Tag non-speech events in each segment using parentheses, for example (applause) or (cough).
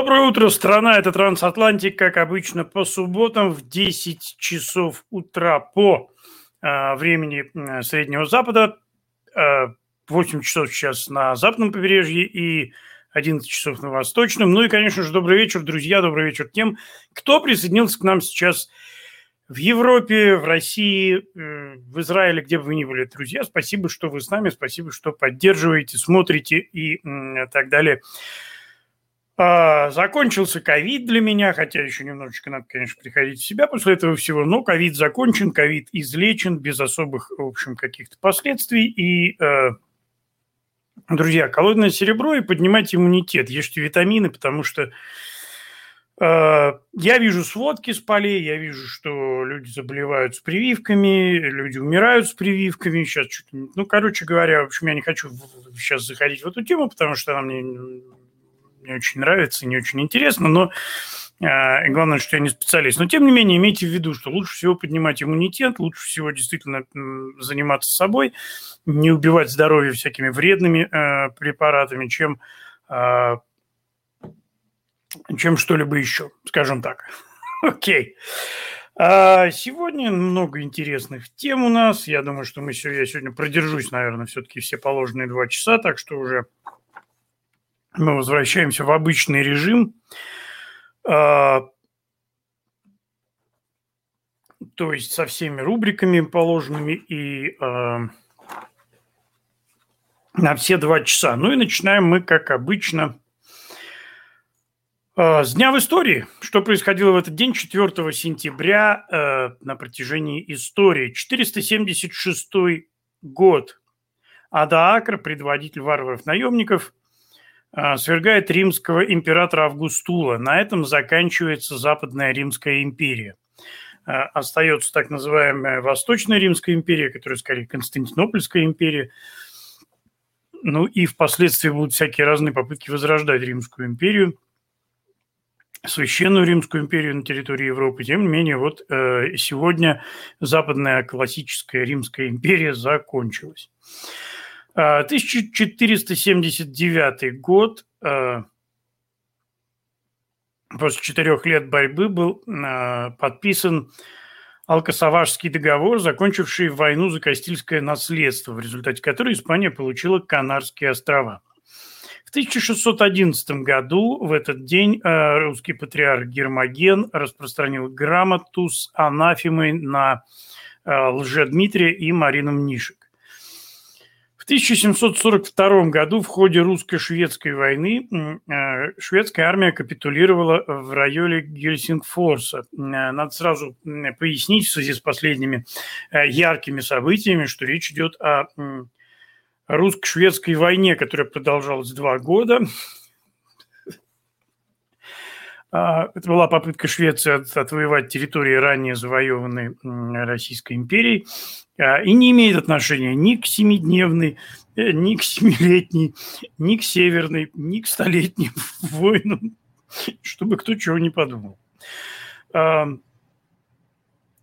Доброе утро, страна. Это Трансатлантик, как обычно, по субботам в 10 часов утра по э, времени Среднего Запада. Э, 8 часов сейчас на западном побережье и 11 часов на восточном. Ну и, конечно же, добрый вечер, друзья, добрый вечер тем, кто присоединился к нам сейчас в Европе, в России, э, в Израиле, где бы вы ни были, друзья. Спасибо, что вы с нами, спасибо, что поддерживаете, смотрите и так далее. А, закончился ковид для меня, хотя еще немножечко надо, конечно, приходить в себя после этого всего, но ковид закончен, ковид излечен без особых, в общем, каких-то последствий. И, э, друзья, коллоидное серебро и поднимать иммунитет, ешьте витамины, потому что э, я вижу сводки с полей, я вижу, что люди заболевают с прививками, люди умирают с прививками. Сейчас чуть, ну, короче говоря, в общем, я не хочу сейчас заходить в эту тему, потому что она мне не очень нравится, не очень интересно, но э, главное, что я не специалист. Но, тем не менее, имейте в виду, что лучше всего поднимать иммунитет, лучше всего действительно заниматься собой, не убивать здоровье всякими вредными э, препаратами, чем, э, чем что-либо еще, скажем так. (laughs) Окей. А сегодня много интересных тем у нас. Я думаю, что мы сегодня, я сегодня продержусь, наверное, все-таки все положенные два часа, так что уже мы возвращаемся в обычный режим. А, то есть со всеми рубриками положенными и а, на все два часа. Ну и начинаем мы, как обычно, а, с Дня в истории. Что происходило в этот день, 4 сентября, на протяжении истории. 476 год. Ада Акр, предводитель варваров-наемников, свергает римского императора Августула. На этом заканчивается Западная Римская империя. А, остается так называемая Восточная Римская империя, которая скорее Константинопольская империя. Ну и впоследствии будут всякие разные попытки возрождать Римскую империю, Священную Римскую империю на территории Европы. Тем не менее, вот э, сегодня Западная классическая Римская империя закончилась. 1479 а, год, а, после четырех лет борьбы, был а, подписан Алкасаважский договор, закончивший войну за Кастильское наследство, в результате которой Испания получила Канарские острова. В 1611 году в этот день русский патриарх Гермоген распространил грамоту с анафемой на Лжедмитрия и Марину Мнишек. 1742 году в ходе русско-шведской войны э, шведская армия капитулировала в районе Гельсингфорса. Э, надо сразу пояснить в связи с последними э, яркими событиями, что речь идет о русско-шведской войне, которая продолжалась два года. А, это была попытка Швеции отвоевать территории, ранее завоеванной Российской империей. А, и не имеет отношения ни к семидневной, э, ни к семилетней, ни к северной, ни к столетним (laughs) войнам, чтобы кто чего не подумал. А,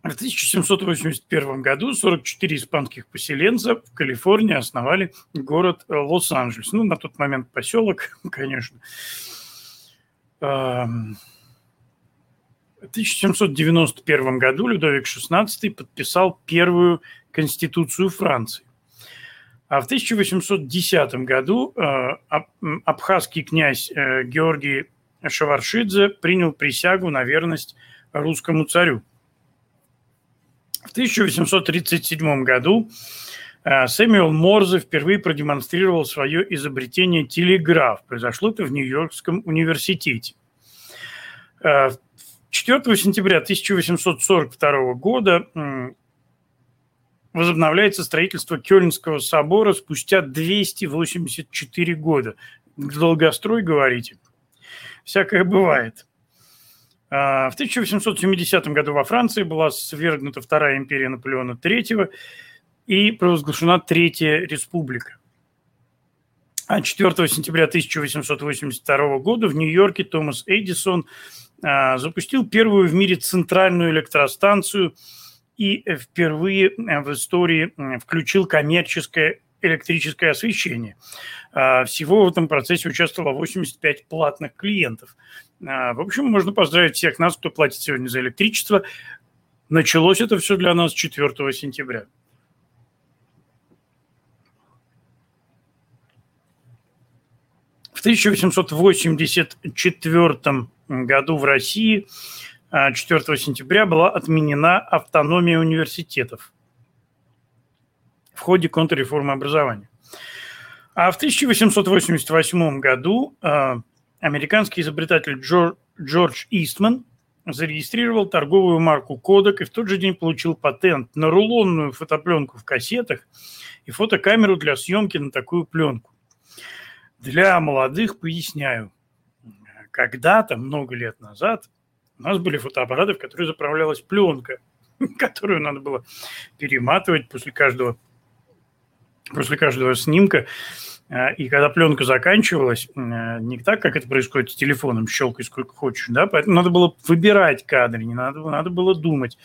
в 1781 году 44 испанских поселенца в Калифорнии основали город Лос-Анджелес. Ну, на тот момент поселок, (laughs) конечно. В 1791 году Людовик XVI подписал первую Конституцию Франции. А в 1810 году э, абхазский князь э, Георгий Шаваршидзе принял присягу на верность русскому царю. В 1837 году Сэмюэл Морзе впервые продемонстрировал свое изобретение телеграф. Произошло это в Нью-Йоркском университете. 4 сентября 1842 года возобновляется строительство Кёльнского собора спустя 284 года. Долгострой, говорите? Всякое бывает. А, в 1870 году во Франции была свергнута Вторая империя Наполеона III и провозглашена Третья республика. А 4 сентября 1882 года в Нью-Йорке Томас Эдисон а, запустил первую в мире центральную электростанцию – и впервые э, в истории включил коммерческое электрическое освещение. А, всего в этом процессе участвовало 85 платных клиентов. В общем, можно поздравить всех нас, кто платит сегодня за электричество. Началось это все для нас 4 сентября. 1884 году в России 4 а, сентября была отменена автономия университетов в ходе контрреформы образования. А в 1888 году а, американский изобретатель Джордж Истман зарегистрировал торговую марку «Кодек» и в тот же день получил патент на рулонную фотопленку в кассетах и фотокамеру для съемки на такую пленку. Для молодых поясняю. Когда-то, много лет назад, у нас были фотоаппараты, в которые заправлялась пленка, (laughs) которую надо было перематывать после каждого, после каждого снимка. А, и когда пленка заканчивалась, э, не так, как это происходит с телефоном, щелкай сколько хочешь, да, поэтому надо было выбирать кадры, не надо, надо было думать.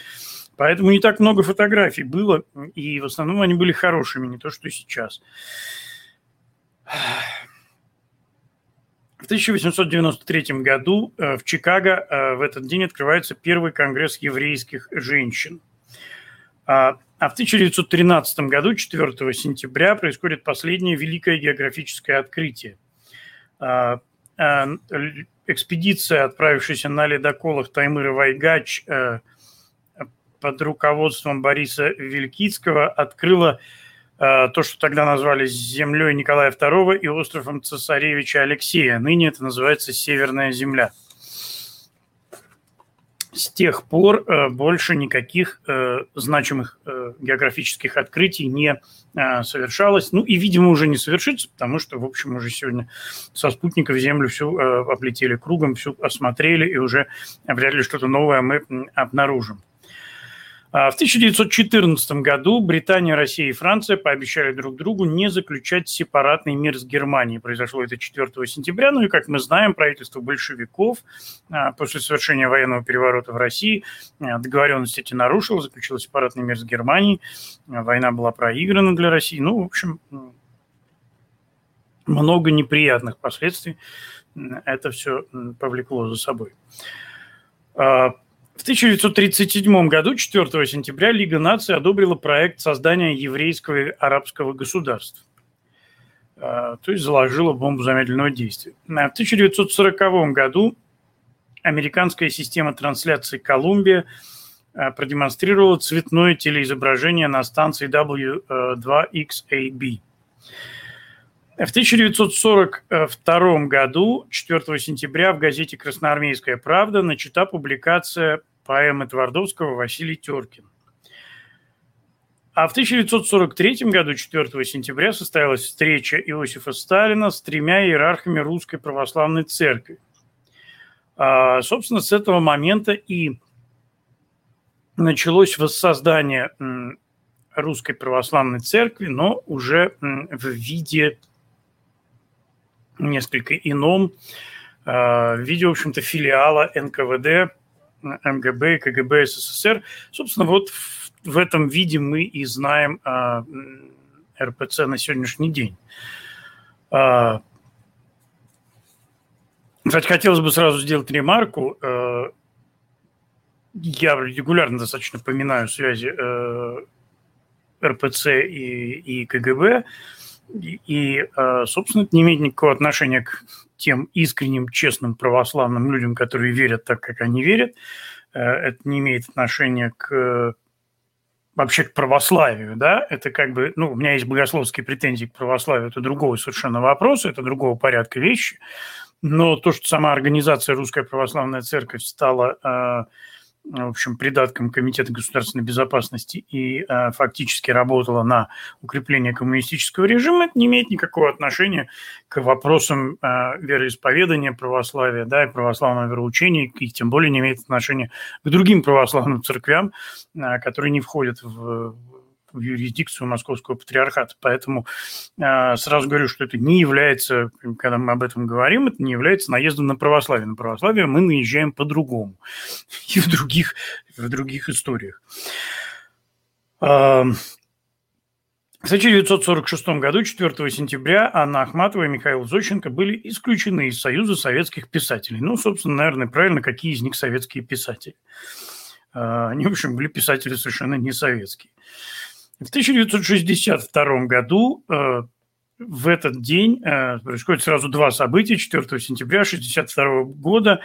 Поэтому не так много фотографий было, и в основном они были хорошими, не то, что сейчас. В 1893 году э, в Чикаго э, в этот день открывается первый конгресс еврейских женщин. А, а в 1913 году, 4 сентября, происходит последнее великое географическое открытие. А, а, экспедиция, отправившаяся на ледоколах Таймыра Вайгач э, под руководством Бориса Вилькицкого, открыла то, что тогда назвали землей Николая II и островом цесаревича Алексея. Ныне это называется Северная земля. С тех пор э, больше никаких э, значимых географических открытий не совершалось. Ну и, видимо, уже не совершится, потому что, в общем, уже сегодня со спутников Землю всю облетели кругом, всю осмотрели, и уже вряд ли что-то новое мы обнаружим. А в 1914 году Британия, Россия и Франция пообещали друг другу не заключать сепаратный мир с Германией. Произошло это 4 сентября. Ну и, как мы знаем, правительство большевиков а, после совершения военного переворота в России а, договоренности эти нарушило, заключило сепаратный мир с Германией. Война была проиграна для России. Ну, в общем, много неприятных последствий это все повлекло за собой. В 1937 году, 4 сентября, Лига наций одобрила проект создания еврейского и арабского государства. А, то есть заложила бомбу замедленного действия. А в 1940 году американская система трансляции «Колумбия» а, продемонстрировала цветное телеизображение на станции W2XAB. В 1942 году, 4 сентября, в газете «Красноармейская правда» начата публикация поэмы Твардовского «Василий Теркин». А в 1943 году, 4 сентября, состоялась встреча Иосифа Сталина с тремя иерархами Русской Православной Церкви. А, собственно, с этого момента и началось воссоздание Русской Православной Церкви, но уже в виде несколько ином, а, в виде, в общем-то, филиала НКВД, МГБ КГБ СССР. Собственно, вот в, этом виде мы и знаем а, РПЦ на сегодняшний день. А, кстати, хотелось бы сразу сделать ремарку. Я регулярно достаточно поминаю связи РПЦ и, и КГБ. И, э, собственно, это не имеет никакого отношения к тем искренним, честным православным людям, которые верят так, как они верят. Э, это не имеет отношения к вообще к православию, да, это как бы, ну, у меня есть богословские претензии к православию, это другой совершенно вопрос, это другого порядка вещи, но то, что сама организация Русская Православная Церковь стала э, в общем, придатком Комитета государственной безопасности и э, фактически работала на укрепление коммунистического режима, это не имеет никакого отношения к вопросам э, вероисповедания православия да, и православного вероучения, и тем более не имеет отношения к другим православным церквям, э, которые не входят в в юрисдикцию Московского патриархата. Поэтому э, сразу говорю, что это не является, когда мы об этом говорим, это не является наездом на православие. На православие мы наезжаем по-другому (laughs) и в других, в других историях. Э, В 1946 году, 4 сентября, Анна Ахматова и Михаил Зощенко были исключены из Союза советских писателей. Ну, собственно, наверное, правильно, какие из них советские писатели. А, они, в общем, были писатели совершенно не советские. В 1962 году э, в этот день э, происходит сразу два события. 4 сентября 1962 года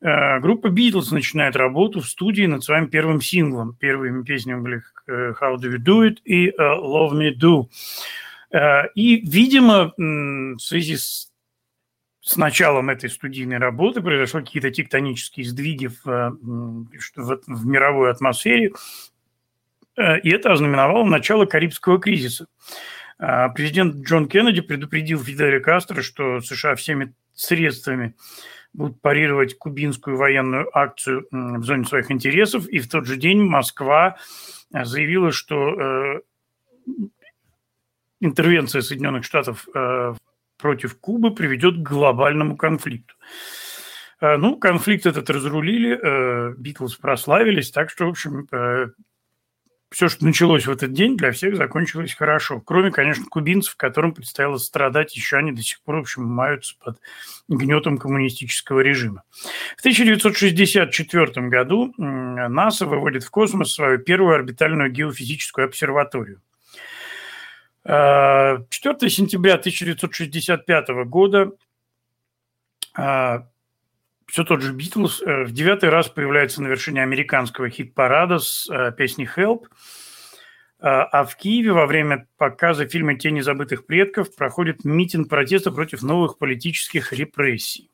э, группа Beatles начинает работу в студии над своим первым синглом. Первыми песнями были How Do You Do It и Love Me Do. И, видимо, в связи с с началом этой студийной работы произошли какие-то тектонические сдвиги в, в, в мировой атмосфере, и это ознаменовало начало Карибского кризиса. А, президент Джон Кеннеди предупредил Фиделя Кастро, что США всеми средствами будут парировать кубинскую военную акцию в зоне своих интересов. И в тот же день Москва э, заявила, что э, интервенция Соединенных Штатов против Кубы приведет к глобальному конфликту. Ну, конфликт этот разрулили, Битлз прославились, так что, в общем, все, что началось в этот день, для всех закончилось хорошо. Кроме, конечно, кубинцев, которым предстояло страдать, еще они до сих пор, в общем, маются под гнетом коммунистического режима. В 1964 году НАСА выводит в космос свою первую орбитальную геофизическую обсерваторию. 4 э, сентября 1965 года э, все тот же Битлз э, в девятый раз появляется на вершине американского хит-парада с э, песней «Help», э, а в Киеве во время показа фильма «Тени забытых предков» проходит митинг протеста против новых политических репрессий.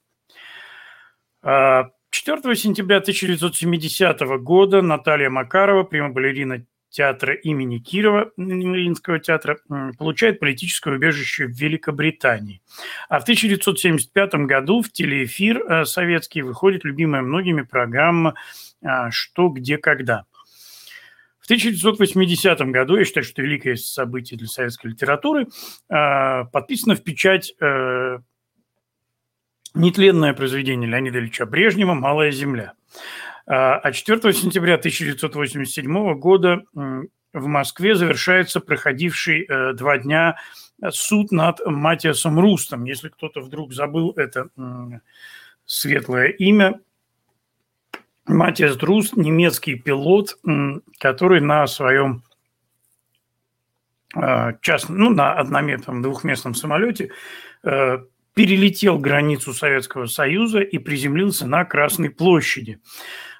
4 сентября 1970 года Наталья Макарова, прима-балерина театра имени Кирова, Мариинского театра, получает политическое убежище в Великобритании. А в 1975 году в телеэфир э, советский выходит любимая многими программа э, «Что, где, когда». В 1980 году, я считаю, что великое событие для советской литературы, э, подписано в печать нетленное произведение Леонида Ильича Брежнева «Малая земля». А 4 сентября 1987 года в Москве завершается проходивший э, два дня суд над Матиасом Рустом. Если кто-то вдруг забыл это светлое имя, Матиас Друст – немецкий пилот, который на своем э, частном, ну, на однометном двухместном самолете э, перелетел границу Советского Союза и приземлился на Красной площади.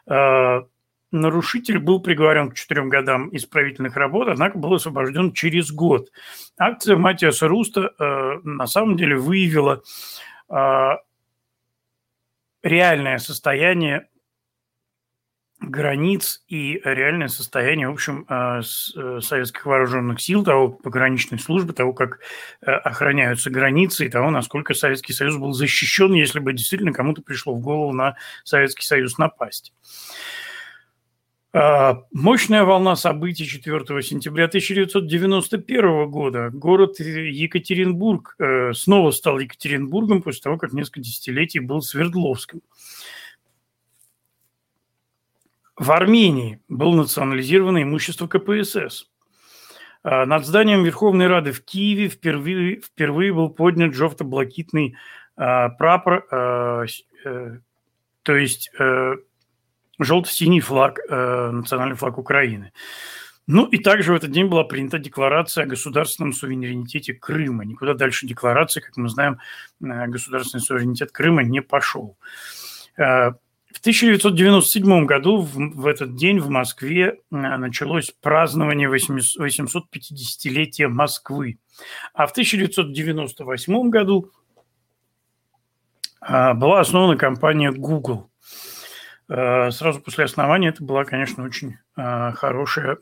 Э, нарушитель был приговорен к четырем годам исправительных работ, однако был освобожден через год. Акция Матиаса Руста э, на самом деле выявила э, реальное состояние границ и реальное состояние, в общем, э, э, советских вооруженных сил, того пограничной службы, того, как э, охраняются границы и того, насколько Советский Союз был защищен, если бы действительно кому-то пришло в голову на Советский Союз напасть. Мощная волна событий 4 сентября 1991 года. Город Екатеринбург снова стал Екатеринбургом после того, как несколько десятилетий был Свердловском. В Армении было национализировано имущество КПСС. А, над зданием Верховной Рады в Киеве впервые, впервые был поднят жовто-блакитный а, прапор, а, э, то есть э, желто-синий флаг, э, национальный флаг Украины. Ну и также в этот день была принята декларация о государственном суверенитете Крыма. Никуда дальше декларации, как мы знаем, государственный суверенитет Крыма не пошел. В 1997 году в, в этот день в Москве э, началось празднование 850-летия Москвы. А в 1998 году э, была основана компания Google. Э, сразу после основания это была, конечно, очень хорошая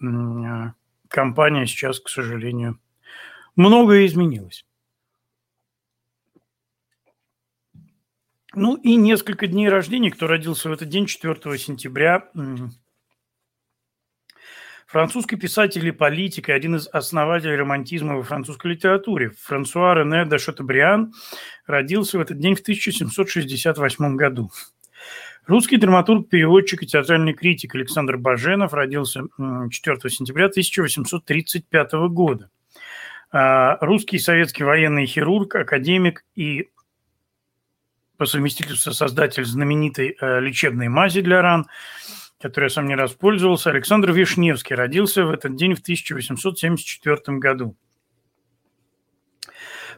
компания. Сейчас, к сожалению, многое изменилось. Ну и несколько дней рождения, кто родился в этот день, 4 сентября. Французский писатель и политик и один из основателей романтизма во французской литературе Франсуа Рене де Шатабриан родился в этот день в 1768 году. Русский драматург, переводчик и театральный критик Александр Баженов родился 4 сентября 1835 года. русский советский военный хирург, академик и по совместительству создатель знаменитой лечебной мази для ран, которой я сам не раз пользовался, Александр Вишневский родился в этот день в 1874 году.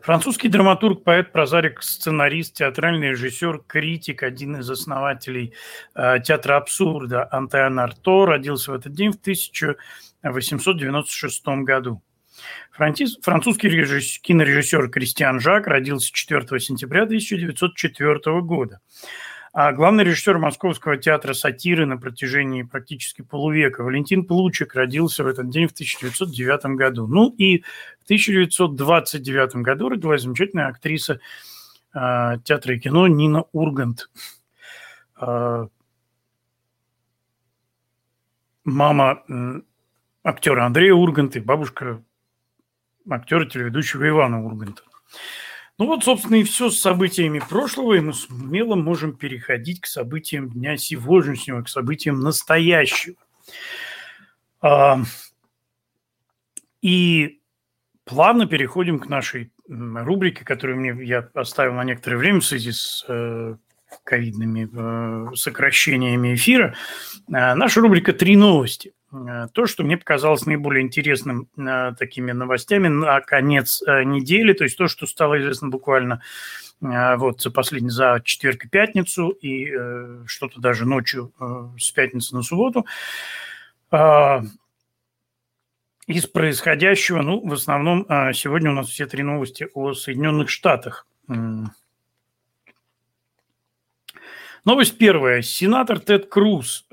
Французский драматург, поэт, прозарик, сценарист, театральный режиссер, критик, один из основателей э, театра абсурда Антеан Арто родился в этот день в 1896 году. Франтиз, французский режиссер, кинорежиссер Кристиан Жак родился 4 сентября 1904 года. А главный режиссер Московского театра сатиры на протяжении практически полувека Валентин Плучик родился в этот день в 1909 году. Ну и в 1929 году родилась замечательная актриса э, театра и кино Нина Ургант. Э, мама э, актера Андрея Урганта и бабушка актера телеведущего Ивана Урганта. Ну вот, собственно, и все с событиями прошлого, и мы смело можем переходить к событиям дня сегодняшнего, к событиям настоящего. А, и плавно переходим к нашей рубрике, которую мне я оставил на некоторое время в связи с э, ковидными э, сокращениями эфира. Э, наша рубрика «Три новости». Э, то, что мне показалось наиболее интересным э, такими новостями на конец э, недели, то есть то, что стало известно буквально вот за последний, за четверг и пятницу, и что-то даже ночью с пятницы на субботу. Из происходящего, ну, в основном сегодня у нас все три новости о Соединенных Штатах. Новость первая. Сенатор Тед Круз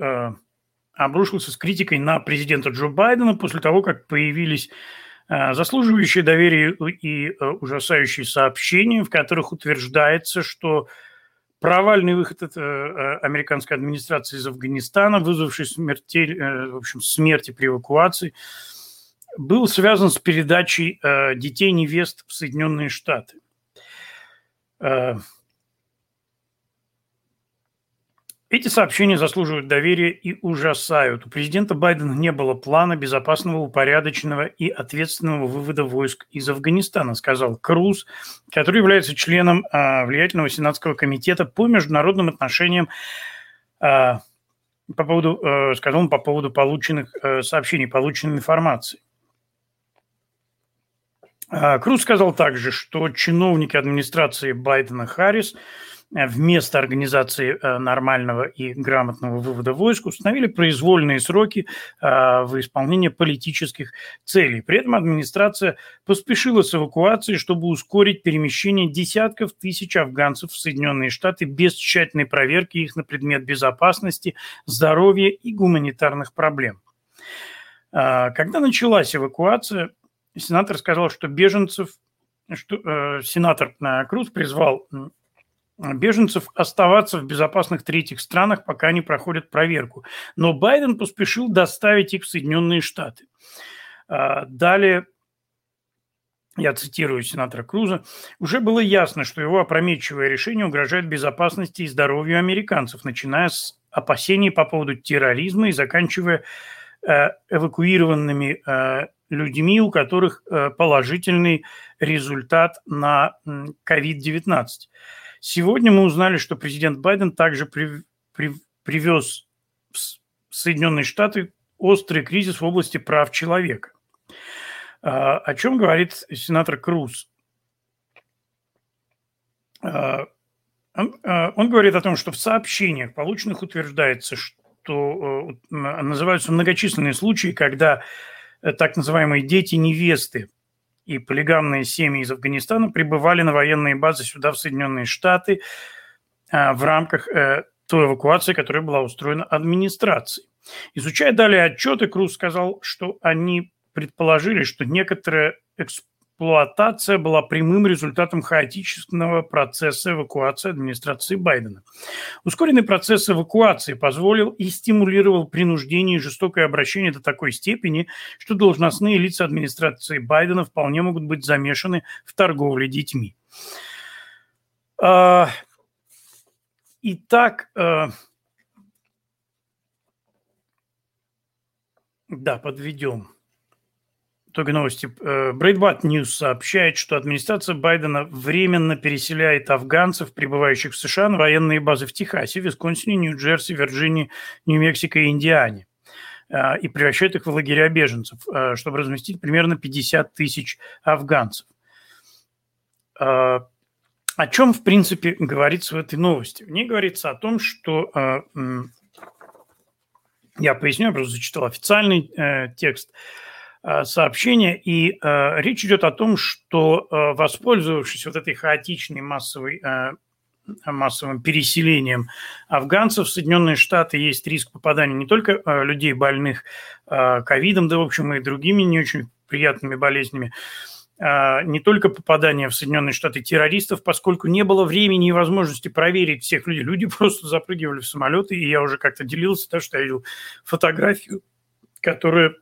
обрушился с критикой на президента Джо Байдена после того, как появились э, заслуживающие доверия и э, ужасающие сообщения, в которых утверждается, что провальный выход э, американской администрации из Афганистана, вызвавший смертель, в общем, смерти при эвакуации, был связан с передачей детей невест в Соединенные Штаты. Эти сообщения заслуживают доверия и ужасают. У президента Байдена не было плана безопасного, упорядоченного и ответственного вывода войск из Афганистана, сказал Круз, который является членом а, влиятельного Сенатского комитета по международным отношениям а, по поводу, а, сказал он по поводу полученных а, сообщений, полученной информации. А, Круз сказал также, что чиновники администрации Байдена Харрис – вместо организации э, нормального и грамотного вывода войск установили произвольные сроки э, в исполнении политических целей. При этом администрация поспешила с эвакуацией, чтобы ускорить перемещение десятков тысяч афганцев в Соединенные Штаты без тщательной проверки их на предмет безопасности, здоровья и гуманитарных проблем. Когда началась эвакуация, сенатор сказал, что беженцев, что э, сенатор Круз призвал беженцев оставаться в безопасных третьих странах, пока они проходят проверку. Но Байден поспешил доставить их в Соединенные Штаты. А, далее, я цитирую сенатора Круза, уже было ясно, что его опрометчивое решение угрожает безопасности и здоровью американцев, начиная с опасений по поводу терроризма и заканчивая э, эвакуированными э, людьми, у которых э, положительный результат на COVID-19. Сегодня мы узнали, что президент Байден также при, при, привез в Соединенные Штаты острый кризис в области прав человека. А, о чем говорит сенатор Круз? А, он, а, он говорит о том, что в сообщениях, полученных, утверждается, что э, называются многочисленные случаи, когда э, так называемые дети невесты и полигамные семьи из Афганистана прибывали на военные базы сюда, в Соединенные Штаты, а, в рамках э, той эвакуации, которая была устроена администрацией. Изучая далее отчеты, Круз сказал, что они предположили, что некоторые эксплуатация была прямым результатом хаотичного процесса эвакуации администрации Байдена. Ускоренный процесс эвакуации позволил и стимулировал принуждение и жестокое обращение до такой степени, что должностные лица администрации Байдена вполне могут быть замешаны в торговле детьми. А, итак, а, да, подведем. Итоге новости. Breitbart News сообщает, что администрация Байдена временно переселяет афганцев, прибывающих в США, на военные базы в Техасе, Висконсине, Нью-Джерси, Вирджинии, Нью-Мексико и Индиане и превращает их в лагеря беженцев, чтобы разместить примерно 50 тысяч афганцев. О чем, в принципе, говорится в этой новости? В ней говорится о том, что я поясню, я просто зачитал официальный э, текст э, сообщения, и э, речь идет о том, что э, воспользовавшись вот этой хаотичной массовой э, массовым переселением афганцев в Соединенные Штаты есть риск попадания не только э, людей больных э, ковидом, да, в общем, и другими не очень приятными болезнями, а, не только попадание в Соединенные Штаты террористов, поскольку не было времени и возможности проверить всех людей. Люди (laughs) просто запрыгивали в самолеты, и я уже как-то делился, то, что я видел фотографию, которая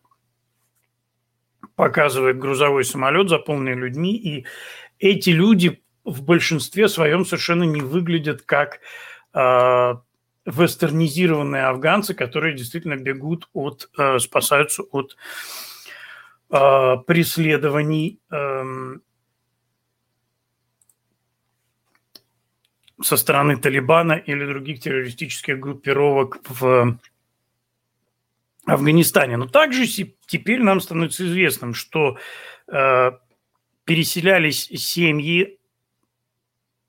показывает грузовой самолет, заполненный людьми, и эти люди в большинстве своем совершенно не выглядят как э, вестернизированные афганцы, которые действительно бегут от, э, спасаются от э, преследований э, со стороны Талибана или других террористических группировок в Афганистане. Но также теперь нам становится известным, что э, переселялись семьи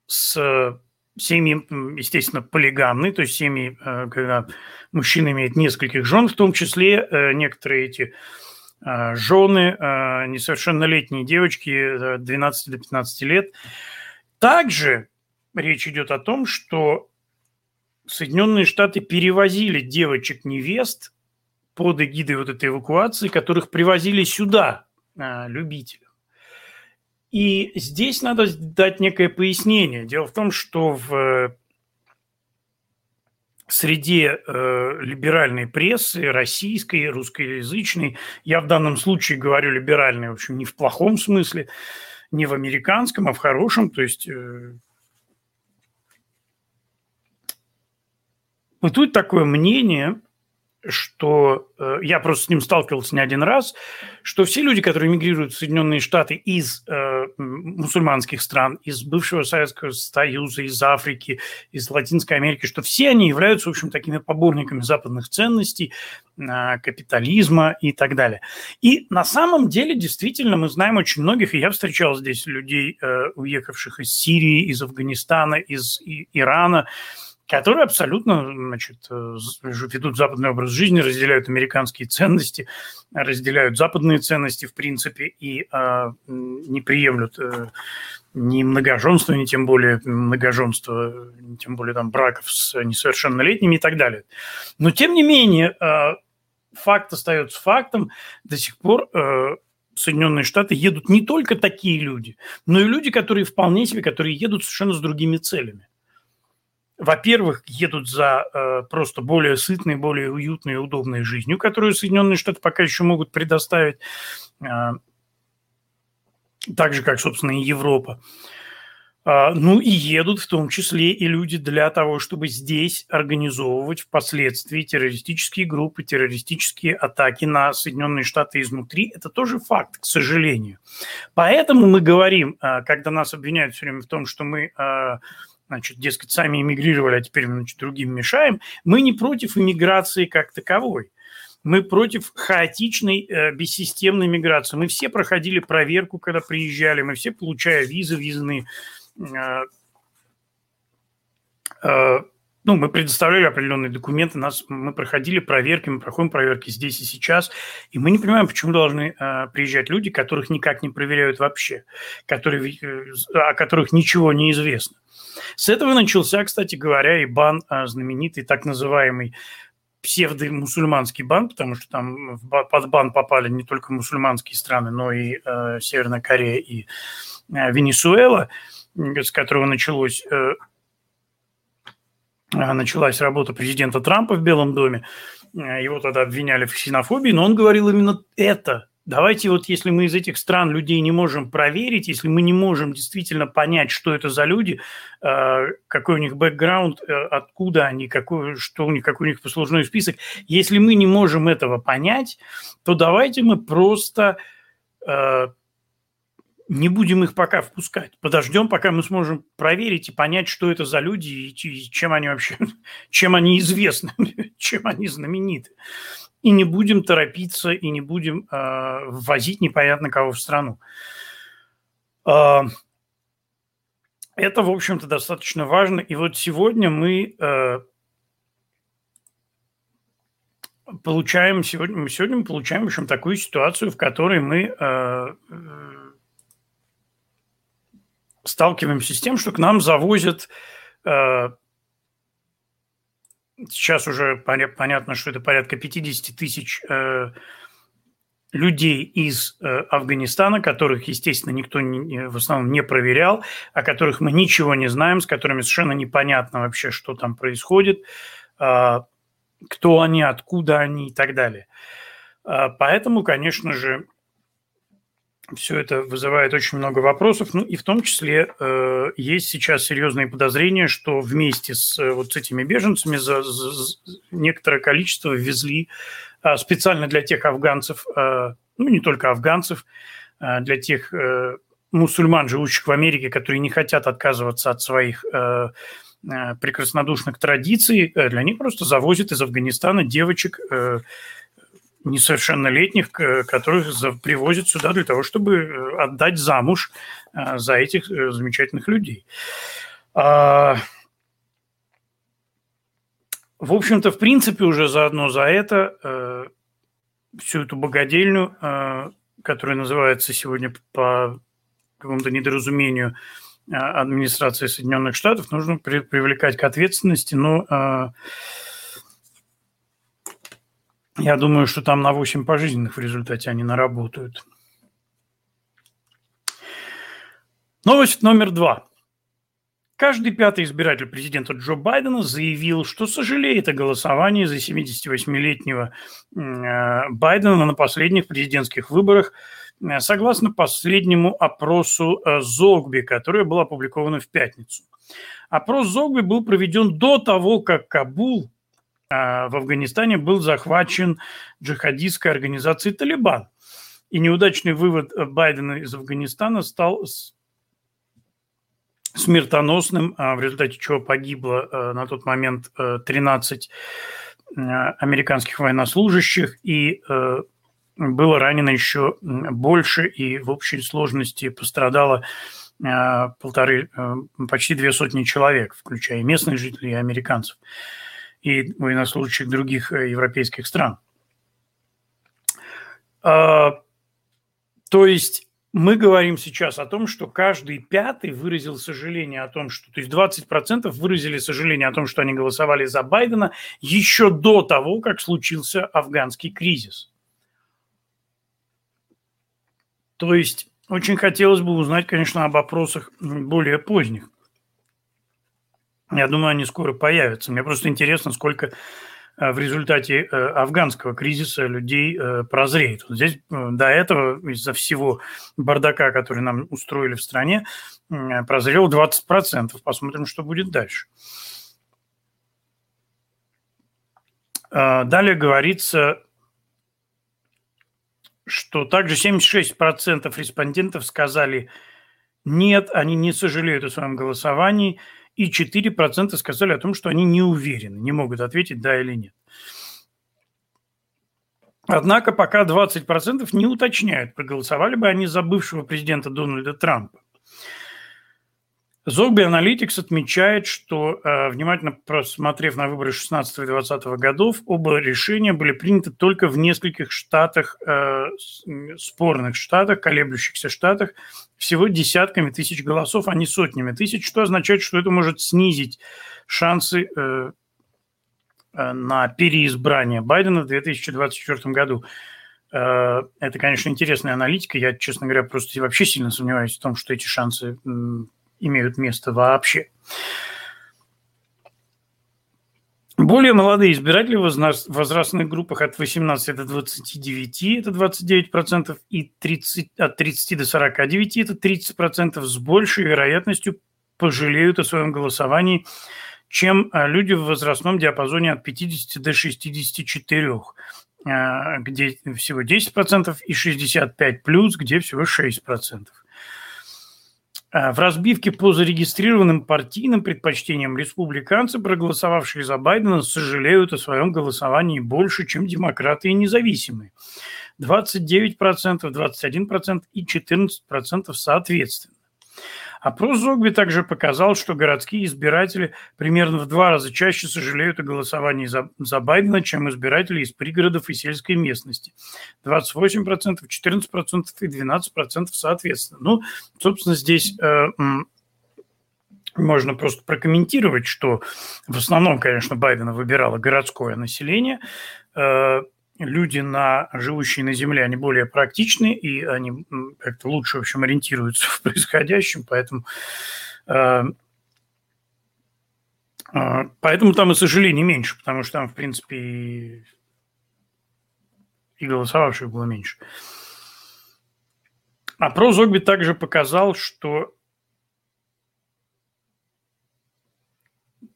с семьи, естественно, полигамные, то есть семьи, э, когда мужчина имеет нескольких жен, в том числе э, некоторые эти а, жены, а, несовершеннолетние девочки 12 до 15 лет. Также речь идет о том, что Соединенные Штаты перевозили девочек-невест под эгидой вот этой эвакуации, которых привозили сюда а, любителям. И здесь надо дать некое пояснение. Дело в том, что в среде э, либеральной прессы, российской, русскоязычной, я в данном случае говорю либеральной, в общем, не в плохом смысле, не в американском, а в хорошем, то есть э, бытует такое мнение, что э, я просто с ним сталкивался не один раз, что все люди, которые мигрируют в Соединенные Штаты из э, мусульманских стран, из бывшего Советского Союза, из Африки, из Латинской Америки, что все они являются, в общем, такими поборниками западных ценностей, э, капитализма и так далее. И на самом деле, действительно, мы знаем очень многих, и я встречал здесь людей, э, уехавших из Сирии, из Афганистана, из и, Ирана, которые абсолютно значит, э, ведут западный образ жизни, разделяют американские ценности, разделяют западные ценности, в принципе, и э, не приемлют э, ни многоженство, ни тем более многоженство, ни тем более там браков с несовершеннолетними и так далее. Но, тем не менее, э, факт остается фактом. До сих пор э, Соединенные Штаты едут не только такие люди, но и люди, которые вполне себе, которые едут совершенно с другими целями во-первых, едут за э, просто более сытной, более уютной и удобной жизнью, которую Соединенные Штаты пока еще могут предоставить, э, так же, как, собственно, и Европа. Э, ну и едут в том числе и люди для того, чтобы здесь организовывать впоследствии террористические группы, террористические атаки на Соединенные Штаты изнутри. Это тоже факт, к сожалению. Поэтому мы говорим, э, когда нас обвиняют все время в том, что мы... Э, значит, дескать, сами эмигрировали, а теперь значит, другим мешаем, мы не против иммиграции как таковой. Мы против хаотичной, э, бессистемной миграции. Мы все проходили проверку, когда приезжали, мы все, получая визы, визные, э, э, ну, мы предоставляли определенные документы, нас, мы проходили проверки, мы проходим проверки здесь и сейчас, и мы не понимаем, почему должны э, приезжать люди, которых никак не проверяют вообще, которые, о которых ничего не известно. С этого начался, кстати говоря, и бан а, знаменитый, так называемый псевдомусульманский бан, потому что там под бан попали не только мусульманские страны, но и э, Северная Корея и э, Венесуэла, с которого началось, э, началась работа президента Трампа в Белом доме. Его тогда обвиняли в ксенофобии, но он говорил именно это, Давайте вот, если мы из этих стран людей не можем проверить, если мы не можем действительно понять, что это за люди, э, какой у них бэкграунд, э, откуда они, какой, что у них, какой у них послужной список, если мы не можем этого понять, то давайте мы просто не будем их пока впускать. Подождем, пока мы сможем проверить и понять, что это за люди и чем они вообще, (laughs) чем они известны, (laughs) чем они знамениты. И не будем торопиться, и не будем э, ввозить непонятно кого в страну. Э, это, в общем-то, достаточно важно. И вот сегодня мы э, получаем, сегодня, сегодня мы получаем, в общем, такую ситуацию, в которой мы э, сталкиваемся с тем, что к нам завозят э, сейчас уже понятно, что это порядка 50 тысяч э, людей из э, Афганистана, которых, естественно, никто не, в основном не проверял, о которых мы ничего не знаем, с которыми совершенно непонятно вообще, что там происходит, э, кто они, откуда они и так далее. Э, поэтому, конечно же, все это вызывает очень много вопросов, ну и в том числе э, есть сейчас серьезные подозрения, что вместе с э, вот с этими беженцами за, за, за некоторое количество ввезли э, специально для тех афганцев, э, ну не только афганцев, э, для тех э, мусульман, живущих в Америке, которые не хотят отказываться от своих э, э прекраснодушных традиций, э, для них просто завозят из Афганистана девочек э, несовершеннолетних, которых привозят сюда для того, чтобы э, отдать замуж э, за этих э, замечательных людей. А, в общем-то, в принципе, уже заодно за это всю эту богадельню, которая называется сегодня по какому-то недоразумению администрации Соединенных Штатов, нужно привлекать к ответственности, но я думаю, что там на 8 пожизненных в результате они наработают. Новость номер два. Каждый пятый избиратель президента Джо Байдена заявил, что сожалеет о голосовании за 78-летнего э, Байдена на последних президентских выборах, э, согласно последнему опросу э, Зогби, который был опубликован в пятницу. Опрос Зогби был проведен до того, как Кабул в Афганистане был захвачен джихадистской организацией «Талибан». И неудачный вывод Байдена из Афганистана стал смертоносным, а, в результате чего погибло а, на тот момент 13 американских военнослужащих и было ранено еще больше, и в общей сложности пострадало полторы, почти две сотни человек, включая местных жителей и американцев и военнослужащих других э, европейских стран. А, то есть мы говорим сейчас о том, что каждый пятый выразил сожаление о том, что... То есть 20% выразили сожаление о том, что они голосовали за Байдена еще до того, как случился афганский кризис. То есть очень хотелось бы узнать, конечно, об опросах более поздних. Я думаю, они скоро появятся. Мне просто интересно, сколько э, в результате э, афганского кризиса людей э, прозреет. Вот здесь до этого из-за всего бардака, который нам устроили в стране, прозрел 20%. Посмотрим, что будет дальше. Далее говорится, что также 76% респондентов сказали нет, они не сожалеют о своем голосовании – и 4% сказали о том, что они не уверены, не могут ответить да или нет. Однако пока 20% не уточняют, проголосовали бы они за бывшего президента Дональда Трампа. Зогби Analytics отмечает, что, э, внимательно просмотрев на выборы 16 и 20 годов, оба решения были приняты только в нескольких штатах, э, спорных штатах, колеблющихся штатах, всего десятками тысяч голосов, а не сотнями тысяч, что означает, что это может снизить шансы э, на переизбрание Байдена в 2024 году. Это, конечно, интересная аналитика. Я, честно говоря, просто вообще сильно сомневаюсь в том, что эти шансы имеют место вообще. Более молодые избиратели в возрастных группах от 18 до 29 – это 29%, и 30, от 30 до 49 – это 30% с большей вероятностью пожалеют о своем голосовании, чем а, люди в возрастном диапазоне от 50 до 64. где всего 10%, и 65 плюс, где всего 6%. В разбивке по зарегистрированным партийным предпочтениям республиканцы, проголосовавшие за Байдена, сожалеют о своем голосовании больше, чем демократы и независимые. 29%, 21% и 14% соответственно. Опрос Зогби также показал, что городские избиратели примерно в два раза чаще сожалеют о голосовании за, за Байдена, чем избиратели из пригородов и сельской местности. 28%, 14% и 12% соответственно. Ну, собственно, здесь э, можно просто прокомментировать, что в основном, конечно, Байдена выбирало городское население. Э, люди, на, живущие на Земле, они более практичны, и они как-то лучше, в общем, ориентируются в происходящем, поэтому, э, э, поэтому там и сожалений меньше, потому что там, в принципе, и, и голосовавших было меньше. Опрос Зогби также показал, что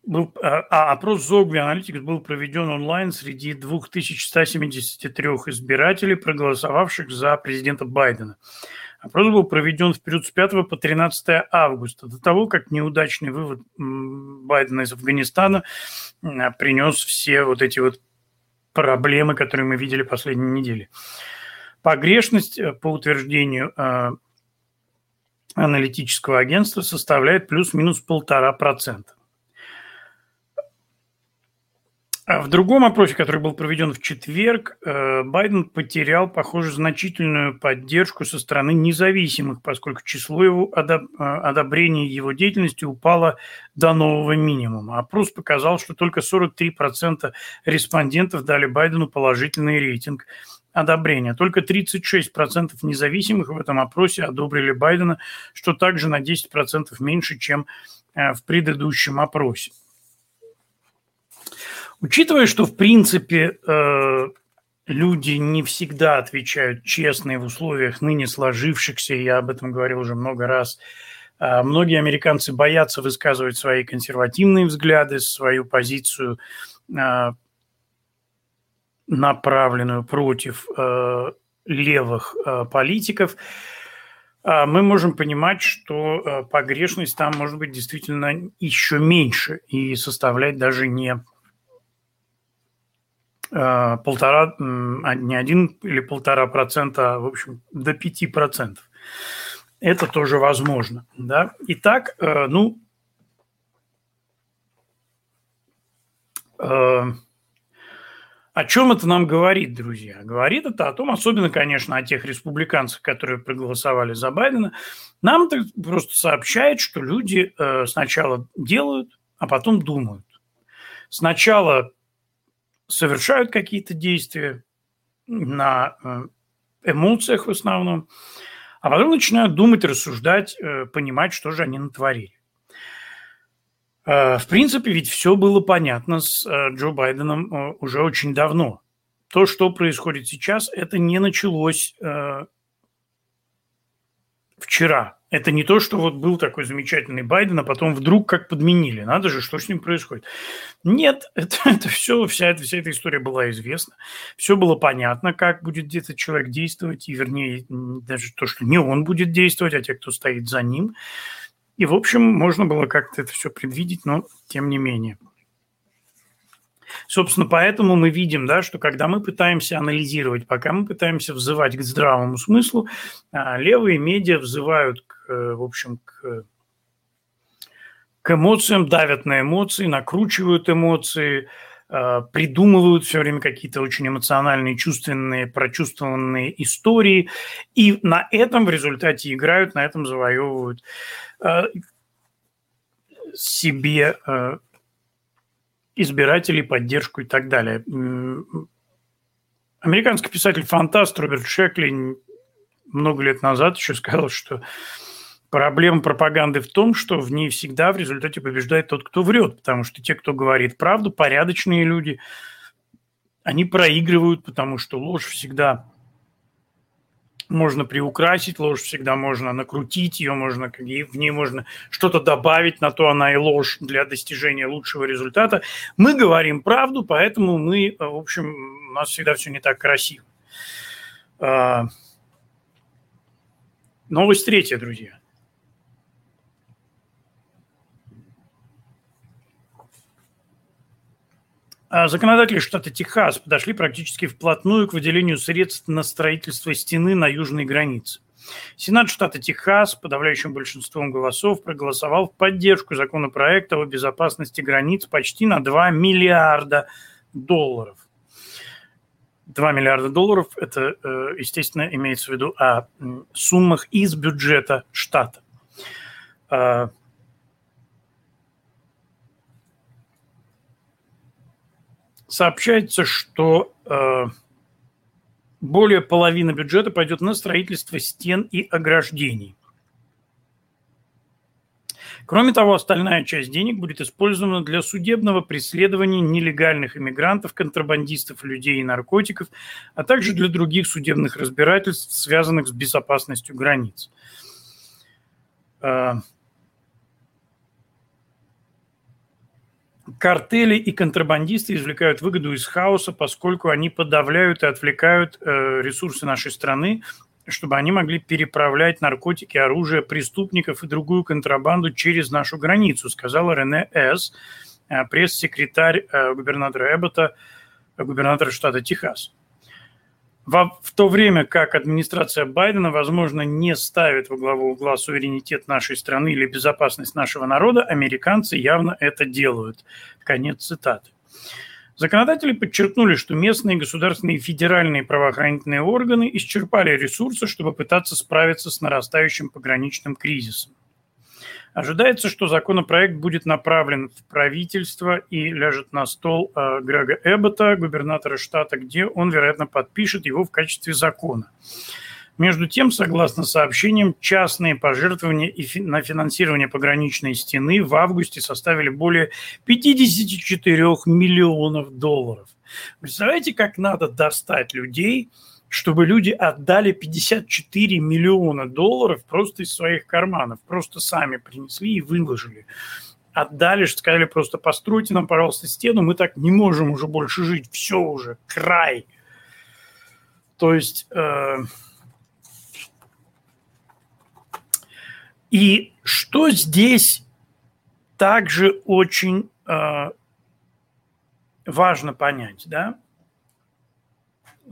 был, а, а опрос Zogby Analytics был проведен онлайн среди 2173 избирателей, проголосовавших за президента Байдена. Опрос был проведен в период с 5 по 13 августа, до того, как неудачный вывод Байдена из Афганистана принес все вот эти вот проблемы, которые мы видели последние недели. Погрешность, э, по утверждению э, аналитического агентства, составляет плюс-минус полтора процента. А в другом опросе, который был проведен в четверг, э, Байден потерял, похоже, значительную поддержку со стороны независимых, поскольку число его э, одобрения его деятельности упало до нового минимума. Опрос показал, что только 43% респондентов дали Байдену положительный рейтинг одобрения. Только 36% независимых в этом опросе одобрили Байдена, что также на 10% меньше, чем э, в предыдущем опросе. Учитывая, что, в принципе, э, люди не всегда отвечают честно в условиях ныне сложившихся, я об этом говорил уже много раз, э, многие американцы боятся высказывать свои консервативные взгляды, свою позицию, э, направленную против левых политиков, мы можем понимать, что погрешность там может быть действительно еще меньше и составлять даже не Э, полтора, а не один или полтора процента, а, в общем, до пяти процентов. Это тоже возможно. Да? Итак, э, ну, э, о чем это нам говорит, друзья? Говорит это о том, особенно, конечно, о тех республиканцах, которые проголосовали за Байдена, нам это просто сообщает, что люди сначала делают, а потом думают. Сначала совершают какие-то действия на э, эмоциях в основном, а потом начинают думать, рассуждать, э, понимать, что же они натворили. Э, в принципе, ведь все было понятно с Джо Байденом уже очень давно. То, что происходит сейчас, это не началось вчера. Это не то, что вот был такой замечательный Байден, а потом вдруг как подменили. Надо же, что с ним происходит. Нет, (laughs) это, это все, вся, эта, вся эта история была известна. Все было понятно, как будет этот человек действовать, и вернее, даже то, что не он будет действовать, а те, кто стоит за ним. И, в общем, можно было как-то это все предвидеть, но тем не менее. Собственно, поэтому мы видим, да, что когда мы пытаемся анализировать, пока мы пытаемся взывать к здравому смыслу, а, левые медиа взывают, к, в общем, к, к эмоциям, давят на эмоции, накручивают эмоции, а, придумывают все время какие-то очень эмоциональные, чувственные, прочувствованные истории, и на этом в результате играют, на этом завоевывают а, себе избирателей, поддержку и так далее. Американский писатель-фантаст Роберт Шекли много лет назад еще сказал, что проблема пропаганды в том, что в ней всегда в результате побеждает тот, кто врет, потому что те, кто говорит правду, порядочные люди, они проигрывают, потому что ложь всегда можно приукрасить ложь, всегда можно накрутить ее, можно, в ней можно что-то добавить, на то она и ложь для достижения лучшего результата. Мы говорим правду, поэтому мы, в общем, у нас всегда все не так красиво. А, новость третья, друзья. Законодатели штата Техас подошли практически вплотную к выделению средств на строительство стены на южной границе. Сенат штата Техас подавляющим большинством голосов проголосовал в поддержку законопроекта о безопасности границ почти на 2 миллиарда долларов. 2 миллиарда долларов – это, э, естественно, имеется в виду о суммах из бюджета штата. Сообщается, что э, более половины бюджета пойдет на строительство стен и ограждений. Кроме того, остальная часть денег будет использована для судебного преследования нелегальных иммигрантов, контрабандистов людей и наркотиков, а также для других судебных разбирательств, связанных с безопасностью границ. Картели и контрабандисты извлекают выгоду из хаоса, поскольку они подавляют и отвлекают э, ресурсы нашей страны, чтобы они могли переправлять наркотики, оружие преступников и другую контрабанду через нашу границу, сказала Рене С., э, пресс-секретарь э, губернатора Эббота, губернатора штата Техас. Во, в то время как администрация Байдена, возможно, не ставит во главу угла суверенитет нашей страны или безопасность нашего народа, американцы явно это делают. Конец цитаты. Законодатели подчеркнули, что местные государственные и федеральные правоохранительные органы исчерпали ресурсы, чтобы пытаться справиться с нарастающим пограничным кризисом. Ожидается, что законопроект будет направлен в правительство и ляжет на стол э, Грега Эббота, губернатора штата, где он, вероятно, подпишет его в качестве закона. Между тем, согласно сообщениям, частные пожертвования на финансирование пограничной стены в августе составили более 54 миллионов долларов. Представляете, как надо достать людей – чтобы люди отдали 54 миллиона долларов просто из своих карманов, просто сами принесли и выложили. Отдали, сказали просто постройте нам, пожалуйста, стену, мы так не можем уже больше жить, все уже, край. То есть... Э, и что здесь также очень э, важно понять, да?